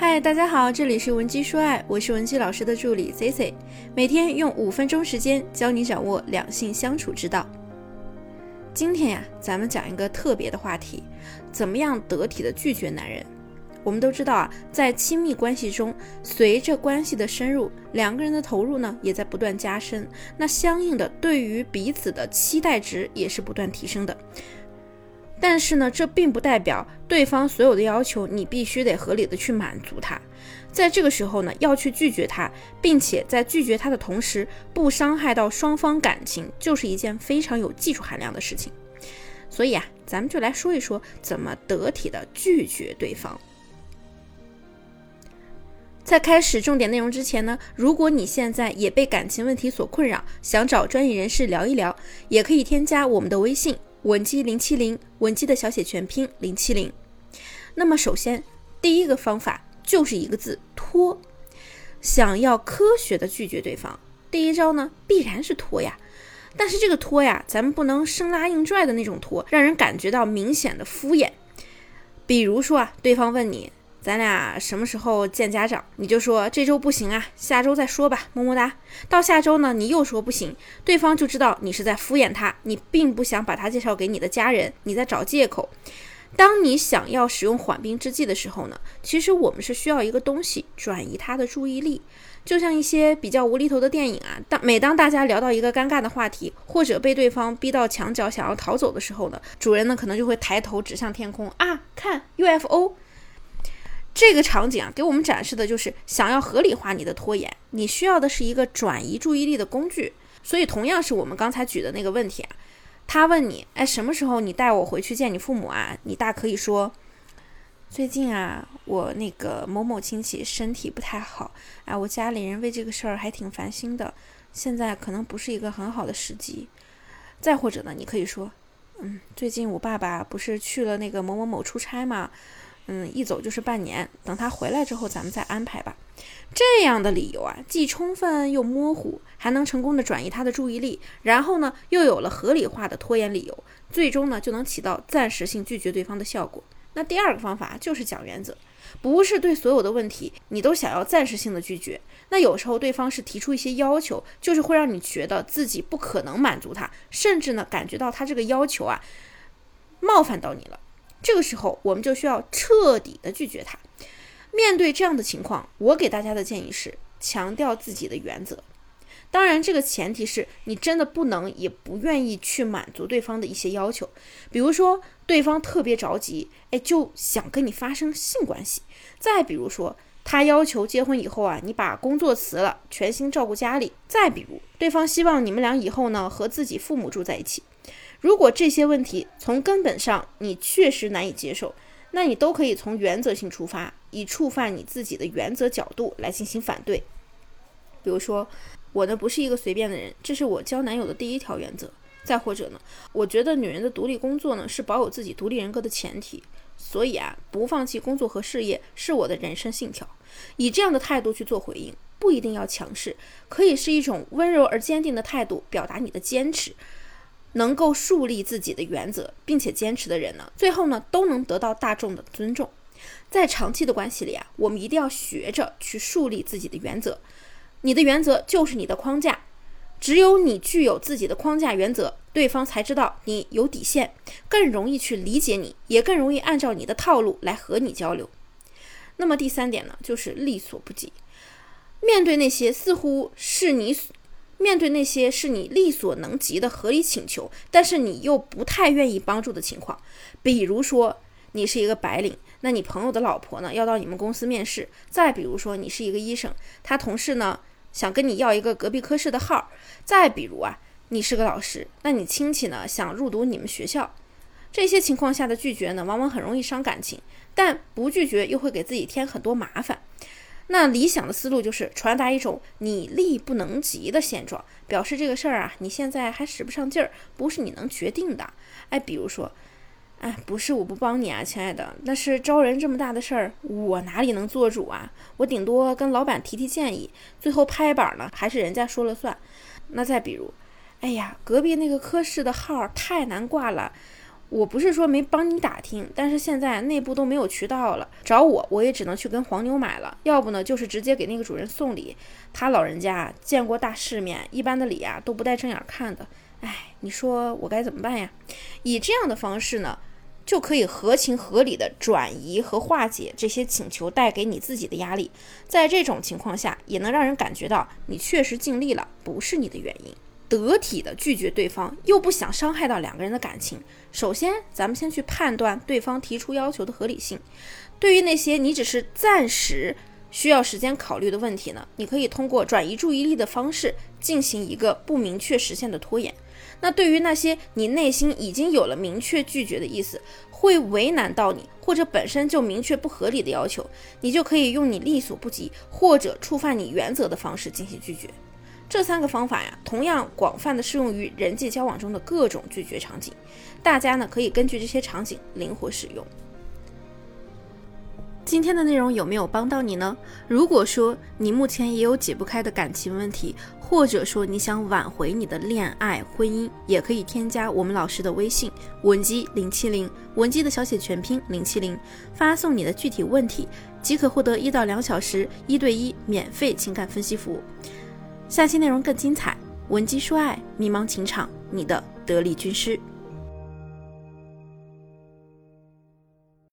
嗨，大家好，这里是文姬说爱，我是文姬老师的助理 C C，每天用五分钟时间教你掌握两性相处之道。今天呀，咱们讲一个特别的话题，怎么样得体的拒绝男人？我们都知道啊，在亲密关系中，随着关系的深入，两个人的投入呢也在不断加深，那相应的对于彼此的期待值也是不断提升的。但是呢，这并不代表对方所有的要求你必须得合理的去满足他。在这个时候呢，要去拒绝他，并且在拒绝他的同时不伤害到双方感情，就是一件非常有技术含量的事情。所以啊，咱们就来说一说怎么得体的拒绝对方。在开始重点内容之前呢，如果你现在也被感情问题所困扰，想找专业人士聊一聊，也可以添加我们的微信。文姬零七零，文姬的小写全拼零七零。那么首先，第一个方法就是一个字拖。想要科学的拒绝对方，第一招呢必然是拖呀。但是这个拖呀，咱们不能生拉硬拽的那种拖，让人感觉到明显的敷衍。比如说啊，对方问你。咱俩什么时候见家长？你就说这周不行啊，下周再说吧，么么哒。到下周呢，你又说不行，对方就知道你是在敷衍他，你并不想把他介绍给你的家人，你在找借口。当你想要使用缓兵之计的时候呢，其实我们是需要一个东西转移他的注意力，就像一些比较无厘头的电影啊。当每当大家聊到一个尴尬的话题，或者被对方逼到墙角想要逃走的时候呢，主人呢可能就会抬头指向天空啊，看 UFO。这个场景啊，给我们展示的就是想要合理化你的拖延，你需要的是一个转移注意力的工具。所以，同样是我们刚才举的那个问题啊，他问你，哎，什么时候你带我回去见你父母啊？你大可以说，最近啊，我那个某某亲戚身体不太好，啊，我家里人为这个事儿还挺烦心的，现在可能不是一个很好的时机。再或者呢，你可以说，嗯，最近我爸爸不是去了那个某某某出差吗？嗯，一走就是半年，等他回来之后，咱们再安排吧。这样的理由啊，既充分又模糊，还能成功的转移他的注意力，然后呢，又有了合理化的拖延理由，最终呢，就能起到暂时性拒绝对方的效果。那第二个方法就是讲原则，不是对所有的问题你都想要暂时性的拒绝。那有时候对方是提出一些要求，就是会让你觉得自己不可能满足他，甚至呢，感觉到他这个要求啊，冒犯到你了。这个时候，我们就需要彻底的拒绝他。面对这样的情况，我给大家的建议是强调自己的原则。当然，这个前提是你真的不能也不愿意去满足对方的一些要求。比如说，对方特别着急，哎，就想跟你发生性关系。再比如说，他要求结婚以后啊，你把工作辞了，全心照顾家里。再比如，对方希望你们俩以后呢和自己父母住在一起。如果这些问题从根本上你确实难以接受，那你都可以从原则性出发，以触犯你自己的原则角度来进行反对。比如说，我呢不是一个随便的人，这是我交男友的第一条原则。再或者呢，我觉得女人的独立工作呢是保有自己独立人格的前提，所以啊，不放弃工作和事业是我的人生信条。以这样的态度去做回应，不一定要强势，可以是一种温柔而坚定的态度，表达你的坚持。能够树立自己的原则，并且坚持的人呢，最后呢都能得到大众的尊重。在长期的关系里啊，我们一定要学着去树立自己的原则。你的原则就是你的框架，只有你具有自己的框架原则，对方才知道你有底线，更容易去理解你，也更容易按照你的套路来和你交流。那么第三点呢，就是力所不及。面对那些似乎是你。面对那些是你力所能及的合理请求，但是你又不太愿意帮助的情况，比如说你是一个白领，那你朋友的老婆呢要到你们公司面试；再比如说你是一个医生，他同事呢想跟你要一个隔壁科室的号；再比如啊，你是个老师，那你亲戚呢想入读你们学校，这些情况下的拒绝呢，往往很容易伤感情，但不拒绝又会给自己添很多麻烦。那理想的思路就是传达一种你力不能及的现状，表示这个事儿啊，你现在还使不上劲儿，不是你能决定的。哎，比如说，哎，不是我不帮你啊，亲爱的，那是招人这么大的事儿，我哪里能做主啊？我顶多跟老板提提建议，最后拍板呢，还是人家说了算。那再比如，哎呀，隔壁那个科室的号太难挂了，我不是说没帮你打听，但是现在内部都没有渠道了，找我我也只能去跟黄牛买了，要不呢就是直接给那个主人送礼。他老人家见过大世面，一般的礼啊都不带正眼看的。哎，你说我该怎么办呀？以这样的方式呢，就可以合情合理的转移和化解这些请求带给你自己的压力。在这种情况下，也能让人感觉到你确实尽力了，不是你的原因。得体的拒绝对方，又不想伤害到两个人的感情。首先，咱们先去判断对方提出要求的合理性。对于那些你只是暂时需要时间考虑的问题呢，你可以通过转移注意力的方式进行一个不明确实现的拖延。那对于那些你内心已经有了明确拒绝的意思，会为难到你，或者本身就明确不合理的要求，你就可以用你力所不及或者触犯你原则的方式进行拒绝。这三个方法呀，同样广泛的适用于人际交往中的各种拒绝场景。大家呢可以根据这些场景灵活使用。今天的内容有没有帮到你呢？如果说你目前也有解不开的感情问题，或者说你想挽回你的恋爱婚姻，也可以添加我们老师的微信文姬零七零，文姬的小写全拼零七零，发送你的具体问题，即可获得一到两小时一对一免费情感分析服务。下期内容更精彩，文姬说爱，迷茫情场，你的得力军师。